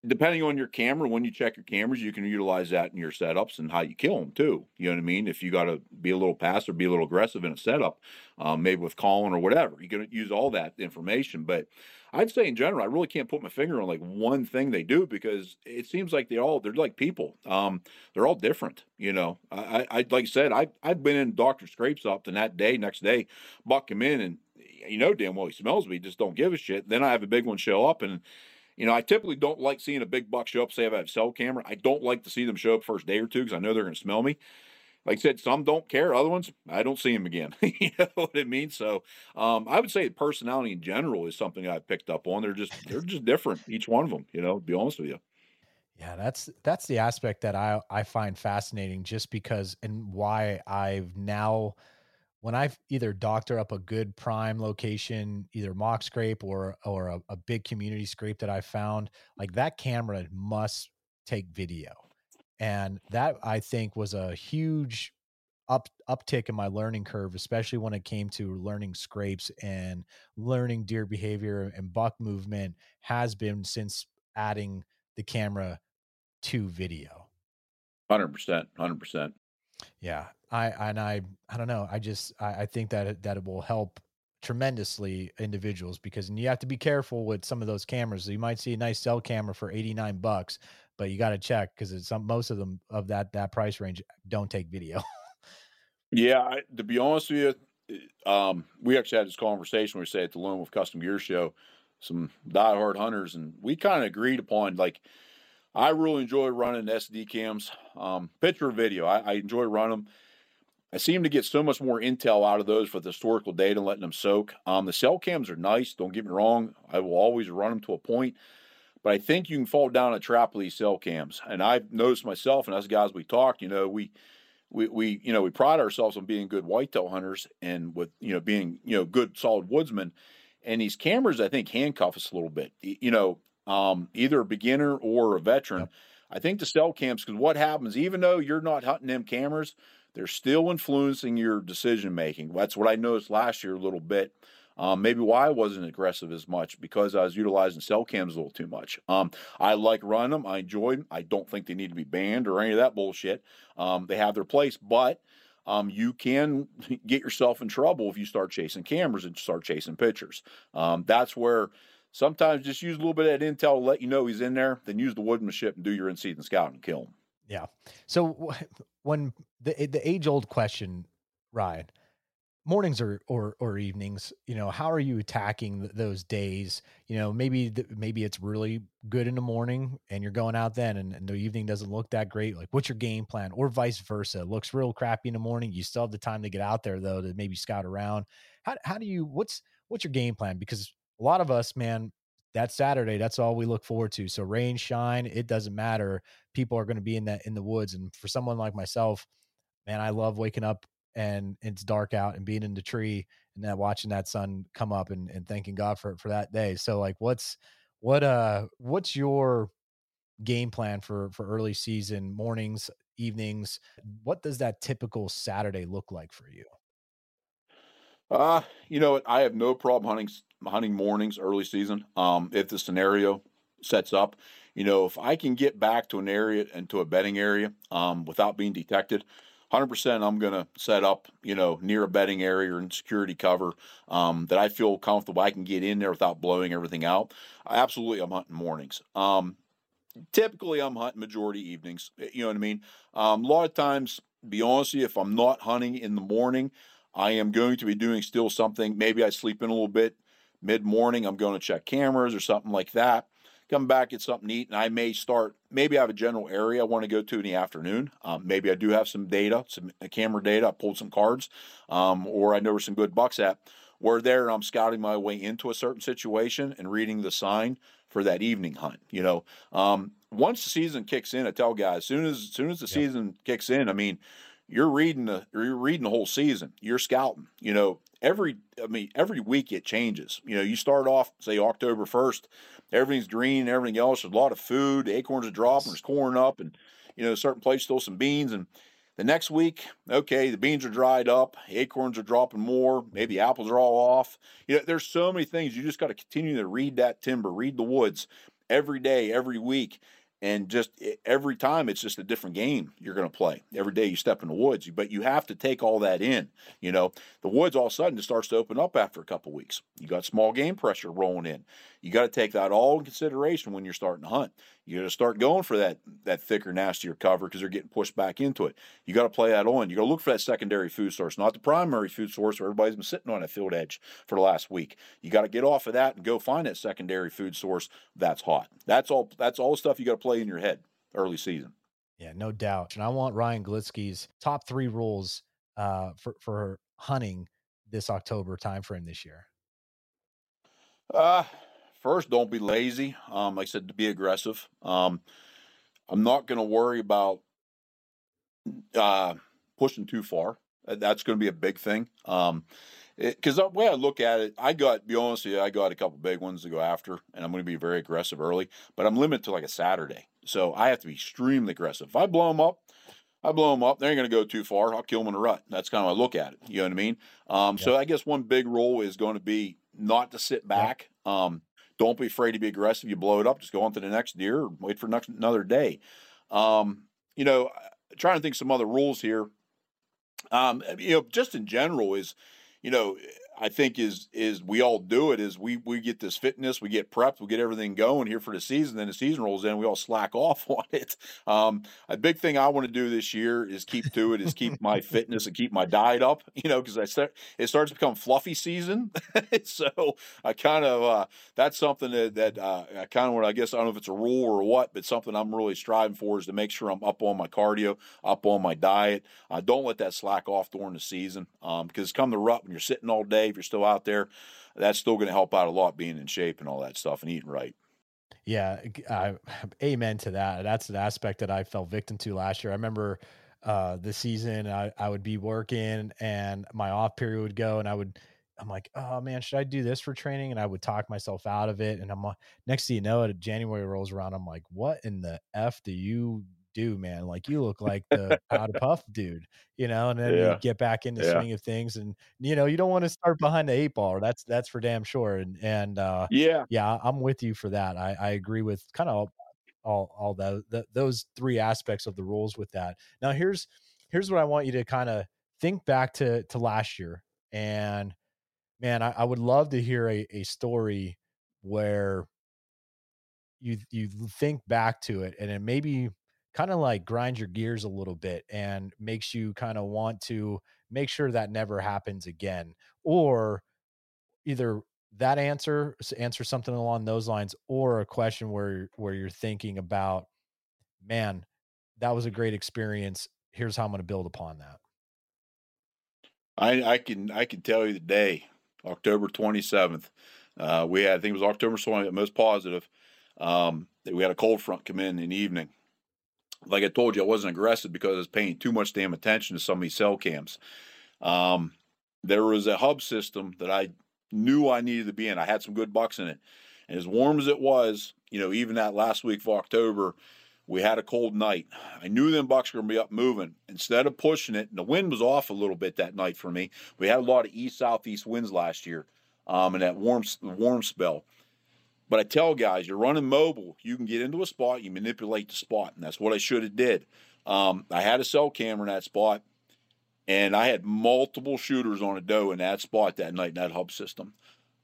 depending on your camera, when you check your cameras, you can utilize that in your setups and how you kill them too. You know what I mean? If you got to be a little passive, be a little aggressive in a setup, um, maybe with calling or whatever, you can use all that information. But I'd say in general, I really can't put my finger on like one thing they do because it seems like they all they're like people. Um, they're all different. You know, I, I like I said, I I've been in Doctor Scrapes up, and that day, next day, buck him in, and you know damn well he smells me, just don't give a shit. Then I have a big one show up and you know, I typically don't like seeing a big buck show up, say if I have cell camera. I don't like to see them show up first day or two because I know they're going to smell me. Like I said, some don't care. Other ones, I don't see them again. you know what I mean? So um, I would say personality in general is something I've picked up on. They're just they're just different, each one of them. You know, to be honest with you. Yeah, that's that's the aspect that I I find fascinating, just because and why I've now when I've either doctor up a good prime location, either mock scrape or or a, a big community scrape that I found, like that camera must take video. And that I think was a huge up uptick in my learning curve, especially when it came to learning scrapes and learning deer behavior and buck movement has been since adding the camera to video. Hundred percent, hundred percent. Yeah, I and I I don't know. I just I, I think that it, that it will help tremendously individuals because and you have to be careful with some of those cameras. You might see a nice cell camera for 89 bucks, but you got to check because it's some most of them of that that price range don't take video. yeah, I, to be honest with you, eh, um, we actually had this conversation we say at the Lone Wolf Custom Gear Show, some diehard hunters, and we kind of agreed upon like I really enjoy running SD cams. Um, picture video, I, I enjoy running them. I seem to get so much more intel out of those with historical data and letting them soak. Um, the cell cams are nice. Don't get me wrong. I will always run them to a point, but I think you can fall down a trap with these cell cams. And I've noticed myself, and as guys we talked, you know, we we we you know we pride ourselves on being good whitetail hunters and with you know being you know good solid woodsmen. And these cameras, I think, handcuff us a little bit. You know, um, either a beginner or a veteran. Yep. I think the cell cams, because what happens, even though you're not hunting them cameras, they're still influencing your decision making. That's what I noticed last year a little bit. Um, maybe why I wasn't aggressive as much because I was utilizing cell cams a little too much. Um, I like running them. I enjoy them. I don't think they need to be banned or any of that bullshit. Um, they have their place, but um, you can get yourself in trouble if you start chasing cameras and start chasing pictures. Um, that's where sometimes just use a little bit of that intel to let you know he's in there. Then use the woodmanship and do your in-season scout and kill him. Yeah. So when the eh, the age old question, Ryan, mornings or or or evenings, you know, how are you attacking those days? You know, maybe the, maybe it's really good in the morning and you're going out then, and, and, the evening doesn't look that great. Like, what's your game plan, or vice versa? It looks real crappy in the morning. You still have the time to get out there though to maybe scout around. How how do you what's what's your game plan? Because a lot of us, man, that Saturday, that's all we look forward to. So rain, shine, it doesn't matter. People are going to be in that in the woods. And for someone like myself, man, I love waking up and it's dark out and being in the tree and then watching that sun come up and, and thanking God for for that day. So like what's what uh what's your game plan for for early season mornings, evenings? What does that typical Saturday look like for you? Uh, you know, what, I have no problem hunting hunting mornings early season. Um, if the scenario sets up, you know, if I can get back to an area and to a bedding area um, without being detected, 100% I'm going to set up, you know, near a bedding area in security cover um, that I feel comfortable I can get in there without blowing everything out. Absolutely, I'm hunting mornings. Um, typically, I'm hunting majority evenings. You know what I mean? Um, a lot of times, be honest with you, if I'm not hunting in the morning, I am going to be doing still something. Maybe I sleep in a little bit mid morning. I'm going to check cameras or something like that. Come back, get something neat, and I may start. Maybe I have a general area I want to go to in the afternoon. Um, maybe I do have some data, some camera data. I pulled some cards, um, or I know where some good bucks at. Where there, I'm scouting my way into a certain situation and reading the sign for that evening hunt. You know, um, once the season kicks in, I tell guys, as soon as, as soon as the yep. season kicks in, I mean, you're reading the you're reading the whole season. You're scouting. You know, every I mean every week it changes. You know, you start off say October first, everything's green, and everything else. There's a lot of food. The acorns are dropping. There's corn up, and you know, a certain places still some beans. And the next week, okay, the beans are dried up. Acorns are dropping more. Maybe apples are all off. You know, there's so many things. You just got to continue to read that timber, read the woods, every day, every week and just every time it's just a different game you're going to play. Every day you step in the woods but you have to take all that in you know? The woods all of a sudden it starts to open up after a couple weeks. You got small game pressure rolling in you got to take that all in consideration when you're starting to hunt you got to start going for that that thicker nastier cover because they're getting pushed back into it you got to play that on you got to look for that secondary food source not the primary food source where everybody's been sitting on a field edge for the last week you got to get off of that and go find that secondary food source that's hot that's all that's all the stuff you got to play in your head early season. Yeah, no doubt. And I want Ryan Glitsky's top three rules uh, for for hunting this October timeframe this year. Uh first, don't be lazy. Um, like I said, to be aggressive. Um, I'm not going to worry about uh, pushing too far. That's going to be a big thing. Um, because the way I look at it, I got be honest with you, I got a couple big ones to go after, and I'm going to be very aggressive early. But I'm limited to like a Saturday, so I have to be extremely aggressive. If I blow them up, I blow them up. They ain't going to go too far. I'll kill them in a rut. That's kind of how I look at it. You know what I mean? Um, So I guess one big rule is going to be not to sit back. Um, don't be afraid to be aggressive. You blow it up, just go on to the next deer. Or wait for next another day. Um, you know, trying to think some other rules here. Um, you know, just in general is you know, I think is is we all do it is we we get this fitness, we get prepped, we get everything going here for the season. Then the season rolls in, we all slack off on it. Um, a big thing I want to do this year is keep to it, is keep my fitness and keep my diet up. You know, because I start it starts to become fluffy season, so I kind of uh, that's something that that uh, I kind of want. I guess I don't know if it's a rule or what, but something I'm really striving for is to make sure I'm up on my cardio, up on my diet. Uh, don't let that slack off during the season um, because it's come the rut when you're sitting all day if you're still out there, that's still going to help out a lot being in shape and all that stuff and eating right. Yeah, amen to that. That's an aspect that I fell victim to last year. I remember uh, the season I, I would be working and my off period would go and I would I'm like, oh man, should I do this for training? And I would talk myself out of it. And I'm like, next thing you know, January rolls around. I'm like, what in the f do you do, man. Like you look like the powder puff dude, you know, and then yeah. you get back in the yeah. swing of things and you know, you don't want to start behind the eight ball. That's that's for damn sure. And and uh yeah, yeah, I'm with you for that. I, I agree with kind of all all, all the, the those three aspects of the rules with that. Now here's here's what I want you to kind of think back to to last year. And man, I, I would love to hear a, a story where you you think back to it and it maybe kind of like grinds your gears a little bit and makes you kind of want to make sure that never happens again or either that answer answer something along those lines or a question where where you're thinking about man that was a great experience. Here's how i'm going to build upon that. I i can i can tell you the day october 27th uh, we had i think it was october 20th most positive um, we had a cold front come in in the evening like I told you, I wasn't aggressive because I was paying too much damn attention to some of these cell cams. Um, there was a hub system that I knew I needed to be in. I had some good bucks in it. And as warm as it was, you know, even that last week of October, we had a cold night. I knew them bucks were going to be up moving. Instead of pushing it, and the wind was off a little bit that night for me. We had a lot of east southeast winds last year, um, and that warm warm spell. But I tell guys, you're running mobile. You can get into a spot, you manipulate the spot, and that's what I should have did. Um, I had a cell camera in that spot, and I had multiple shooters on a doe in that spot that night in that hub system.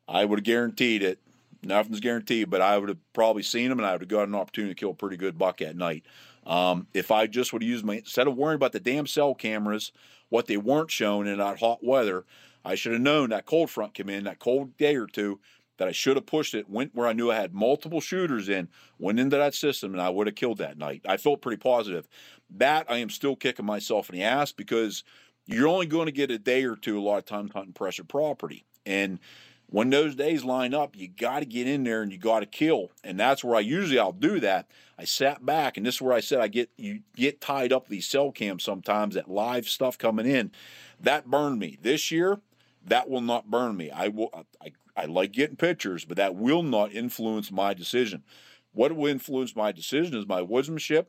I would have guaranteed it. Nothing's guaranteed, but I would have probably seen them, and I would have got an opportunity to kill a pretty good buck at night. Um, if I just would have used my instead of worrying about the damn cell cameras, what they weren't showing in that hot weather, I should have known that cold front came in, that cold day or two, that I should have pushed it, went where I knew I had multiple shooters in, went into that system, and I would have killed that night. I felt pretty positive. That I am still kicking myself in the ass because you're only going to get a day or two a lot of times hunting pressure property. And when those days line up, you got to get in there and you got to kill. And that's where I usually I'll do that. I sat back, and this is where I said I get you get tied up these cell cams sometimes that live stuff coming in. That burned me this year. That will not burn me. I will. I I like getting pictures, but that will not influence my decision. What will influence my decision is my woodsmanship,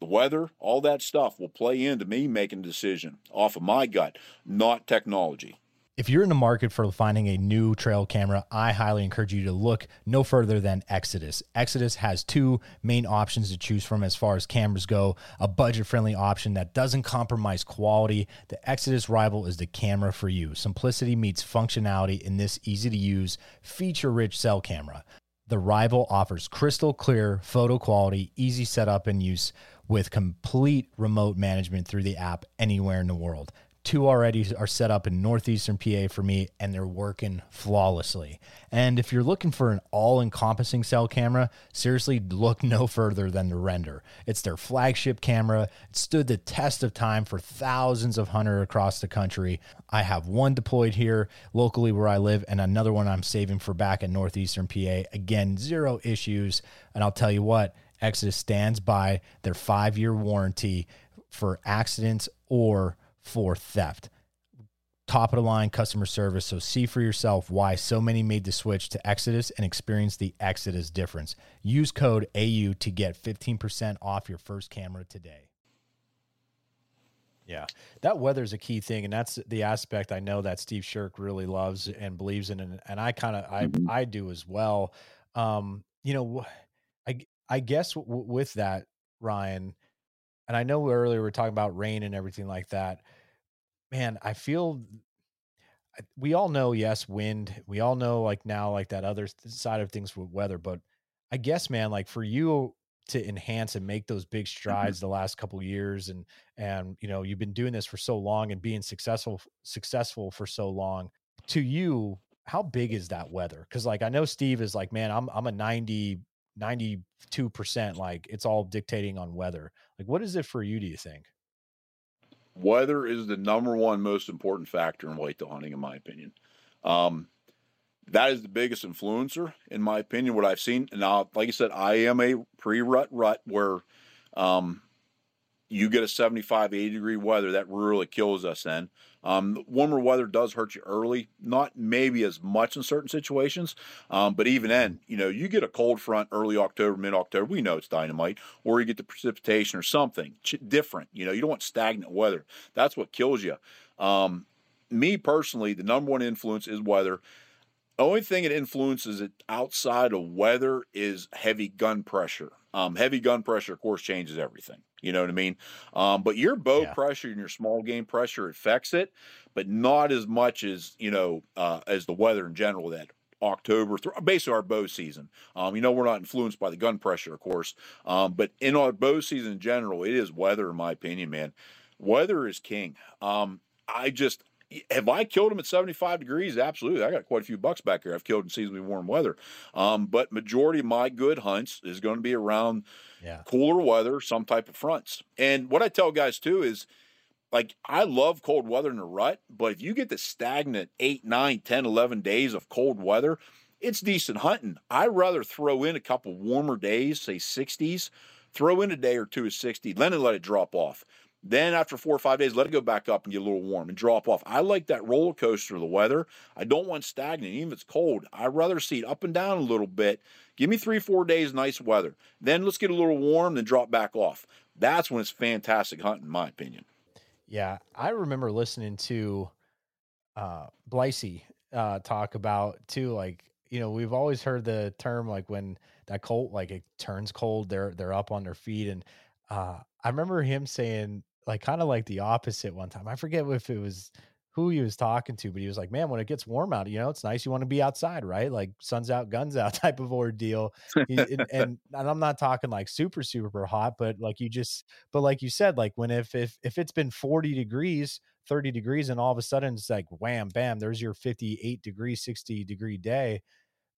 the weather, all that stuff will play into me making a decision off of my gut, not technology. If you're in the market for finding a new trail camera, I highly encourage you to look no further than Exodus. Exodus has two main options to choose from as far as cameras go a budget friendly option that doesn't compromise quality. The Exodus Rival is the camera for you. Simplicity meets functionality in this easy to use, feature rich cell camera. The Rival offers crystal clear photo quality, easy setup and use with complete remote management through the app anywhere in the world. Two already are set up in northeastern PA for me, and they're working flawlessly. And if you're looking for an all encompassing cell camera, seriously, look no further than the Render. It's their flagship camera. It stood the test of time for thousands of hunters across the country. I have one deployed here locally where I live, and another one I'm saving for back in northeastern PA. Again, zero issues. And I'll tell you what, Exodus stands by their five year warranty for accidents or for theft. Top of the line customer service. So see for yourself why so many made the switch to Exodus and experience the Exodus difference. Use code AU to get 15% off your first camera today. Yeah, that weather is a key thing, and that's the aspect I know that Steve Shirk really loves and believes in, and, and I kind of I I do as well. Um, you know, I I guess w- with that Ryan, and I know earlier we are talking about rain and everything like that man, I feel we all know, yes, wind. We all know, like now, like that other side of things with weather. But I guess, man, like for you to enhance and make those big mm-hmm. strides mm-hmm. the last couple years, and and you know, you've been doing this for so long and being successful successful for so long. To you, how big is that weather? Because like I know Steve is like, man, I'm I'm a 90 92% like it's all dictating on weather. Like what is it for you do you think? Weather is the number one most important factor in whitetail hunting, in my opinion. Um, that is the biggest influencer, in my opinion, what I've seen. Now, like I said, I am a pre rut rut where um, you get a 75, 80 degree weather, that really kills us then. Um, warmer weather does hurt you early, not maybe as much in certain situations, um, but even then, you know, you get a cold front early October, mid October, we know it's dynamite, or you get the precipitation or something different. You know, you don't want stagnant weather. That's what kills you. Um, me personally, the number one influence is weather. Only thing that influences it outside of weather is heavy gun pressure. Um, heavy gun pressure, of course, changes everything. You know what I mean? Um, but your bow yeah. pressure and your small game pressure affects it, but not as much as you know uh, as the weather in general. That October, through basically our bow season. Um, you know, we're not influenced by the gun pressure, of course, um, but in our bow season in general, it is weather, in my opinion, man. Weather is king. Um, I just have I killed them at 75 degrees? Absolutely. I got quite a few bucks back here I've killed in seasonally warm weather. Um, but majority of my good hunts is going to be around yeah. cooler weather, some type of fronts. And what I tell guys too is like I love cold weather in a rut, but if you get the stagnant 8, 9, 10, 11 days of cold weather, it's decent hunting. I'd rather throw in a couple warmer days, say 60s, throw in a day or two of 60, then let it drop off. Then after four or five days, let it go back up and get a little warm and drop off. I like that roller coaster of the weather. I don't want stagnant, even if it's cold. I'd rather see it up and down a little bit. Give me three, four days nice weather. Then let's get a little warm, then drop back off. That's when it's fantastic hunting, in my opinion. Yeah, I remember listening to uh Blicey uh talk about too, like you know we've always heard the term like when that cold like it turns cold, they're they're up on their feet, and uh I remember him saying like kind of like the opposite one time. I forget if it was who he was talking to, but he was like, "Man, when it gets warm out, you know, it's nice. You want to be outside, right? Like sun's out, guns out type of ordeal." and, and, and I'm not talking like super super hot, but like you just, but like you said, like when if if if it's been 40 degrees, 30 degrees, and all of a sudden it's like wham bam, there's your 58 degree, 60 degree day.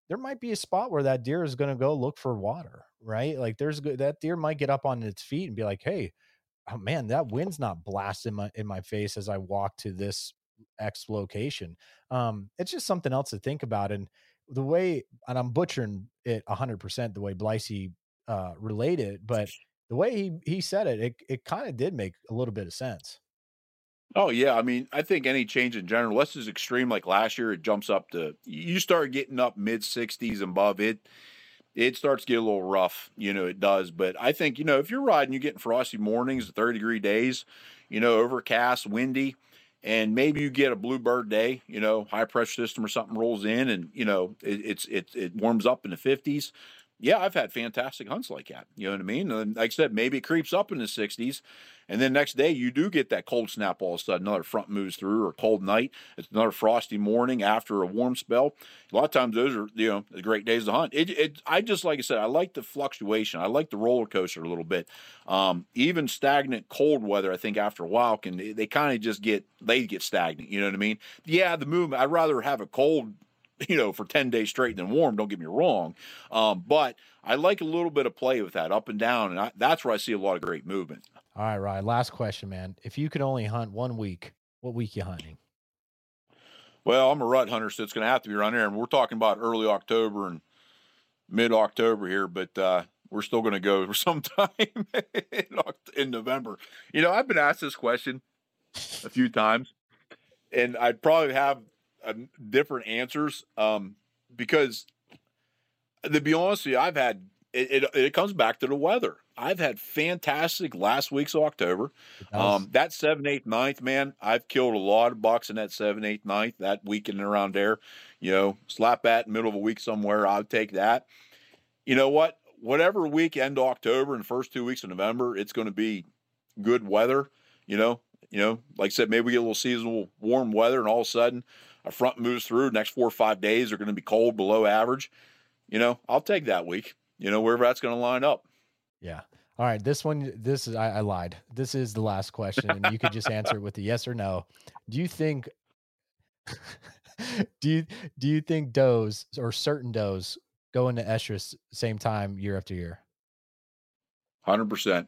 There might be a spot where that deer is going to go look for water, right? Like there's good that deer might get up on its feet and be like, "Hey." oh man, that wind's not blasting my in my face as I walk to this X location. Um, it's just something else to think about. And the way, and I'm butchering it 100% the way Blicey uh, related, but the way he, he said it, it, it kind of did make a little bit of sense. Oh yeah, I mean, I think any change in general, less is extreme like last year, it jumps up to you start getting up mid 60s and above it it starts to get a little rough. You know, it does. But I think, you know, if you're riding, you're getting frosty mornings, 30 degree days, you know, overcast, windy, and maybe you get a bluebird day, you know, high pressure system or something rolls in, and you know it, it's it it warms up in the fifties. Yeah, I've had fantastic hunts like that. You know what I mean? And like I said, maybe it creeps up in the sixties, and then next day you do get that cold snap all of a sudden. Another front moves through, or cold night. It's another frosty morning after a warm spell. A lot of times those are you know the great days to hunt. It, it I just like I said, I like the fluctuation. I like the roller coaster a little bit. Um, even stagnant cold weather, I think after a while can they, they kind of just get they get stagnant. You know what I mean? Yeah, the movement. I'd rather have a cold you know, for 10 days straight than warm. Don't get me wrong. Um, but I like a little bit of play with that up and down. And I, that's where I see a lot of great movement. All right, Ryan. Last question, man. If you could only hunt one week, what week you hunting? Well, I'm a rut hunter, so it's going to have to be around here. And we're talking about early October and mid October here, but uh, we're still going to go for sometime in, in November. You know, I've been asked this question a few times, and I'd probably have uh, different answers um, because, to be honest with you, I've had it, it, it. comes back to the weather. I've had fantastic last week's October. Um, that seven, eight, ninth, man, I've killed a lot of bucks in that seven, eight, ninth, that weekend around there. You know, slap that middle of a week somewhere, I'll take that. You know what? Whatever week end October and first two weeks of November, it's going to be good weather. You know, you know, like I said, maybe we get a little seasonal warm weather, and all of a sudden a front moves through. Next four or five days are going to be cold, below average. You know, I'll take that week. You know, where that's going to line up. Yeah. All right. This one, this is, I, I lied. This is the last question. And you could just answer it with a yes or no. Do you think, do you, do you think does or certain does go into estrus same time year after year? 100%.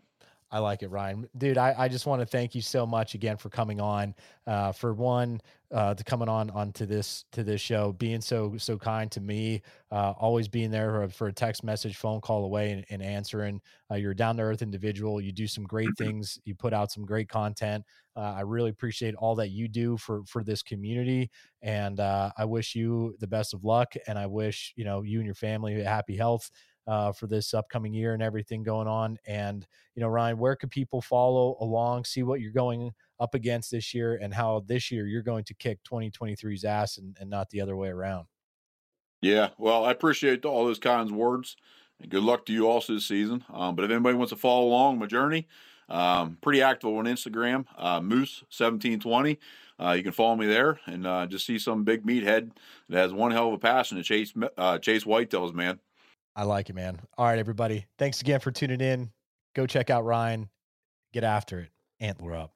I like it, Ryan. Dude, I, I just want to thank you so much again for coming on. Uh, for one, uh, to coming on onto this to this show, being so so kind to me, uh, always being there for, for, a text message, phone call away, and, and answering. Uh, you're a down to earth individual. You do some great mm-hmm. things. You put out some great content. Uh, I really appreciate all that you do for for this community, and uh, I wish you the best of luck. And I wish you know you and your family happy health uh, for this upcoming year and everything going on. And, you know, Ryan, where could people follow along, see what you're going up against this year and how this year you're going to kick 2023's ass and, and not the other way around? Yeah, well, I appreciate all those kinds of words. And good luck to you also this season. Um, but if anybody wants to follow along my journey, um, pretty active on Instagram, uh, Moose1720. Uh, you can follow me there and uh, just see some big meathead that has one hell of a passion to chase uh, chase whitetails, man. I like it, man. All right, everybody. Thanks again for tuning in. Go check out Ryan. Get after it. Antler up.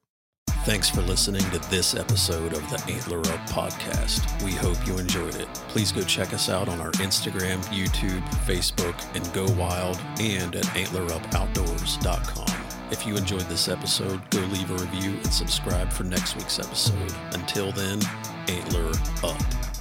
Thanks for listening to this episode of the Antler Up podcast. We hope you enjoyed it. Please go check us out on our Instagram, YouTube, Facebook, and Go Wild, and at antlerupoutdoors.com. If you enjoyed this episode, go leave a review and subscribe for next week's episode. Until then, Antler Up.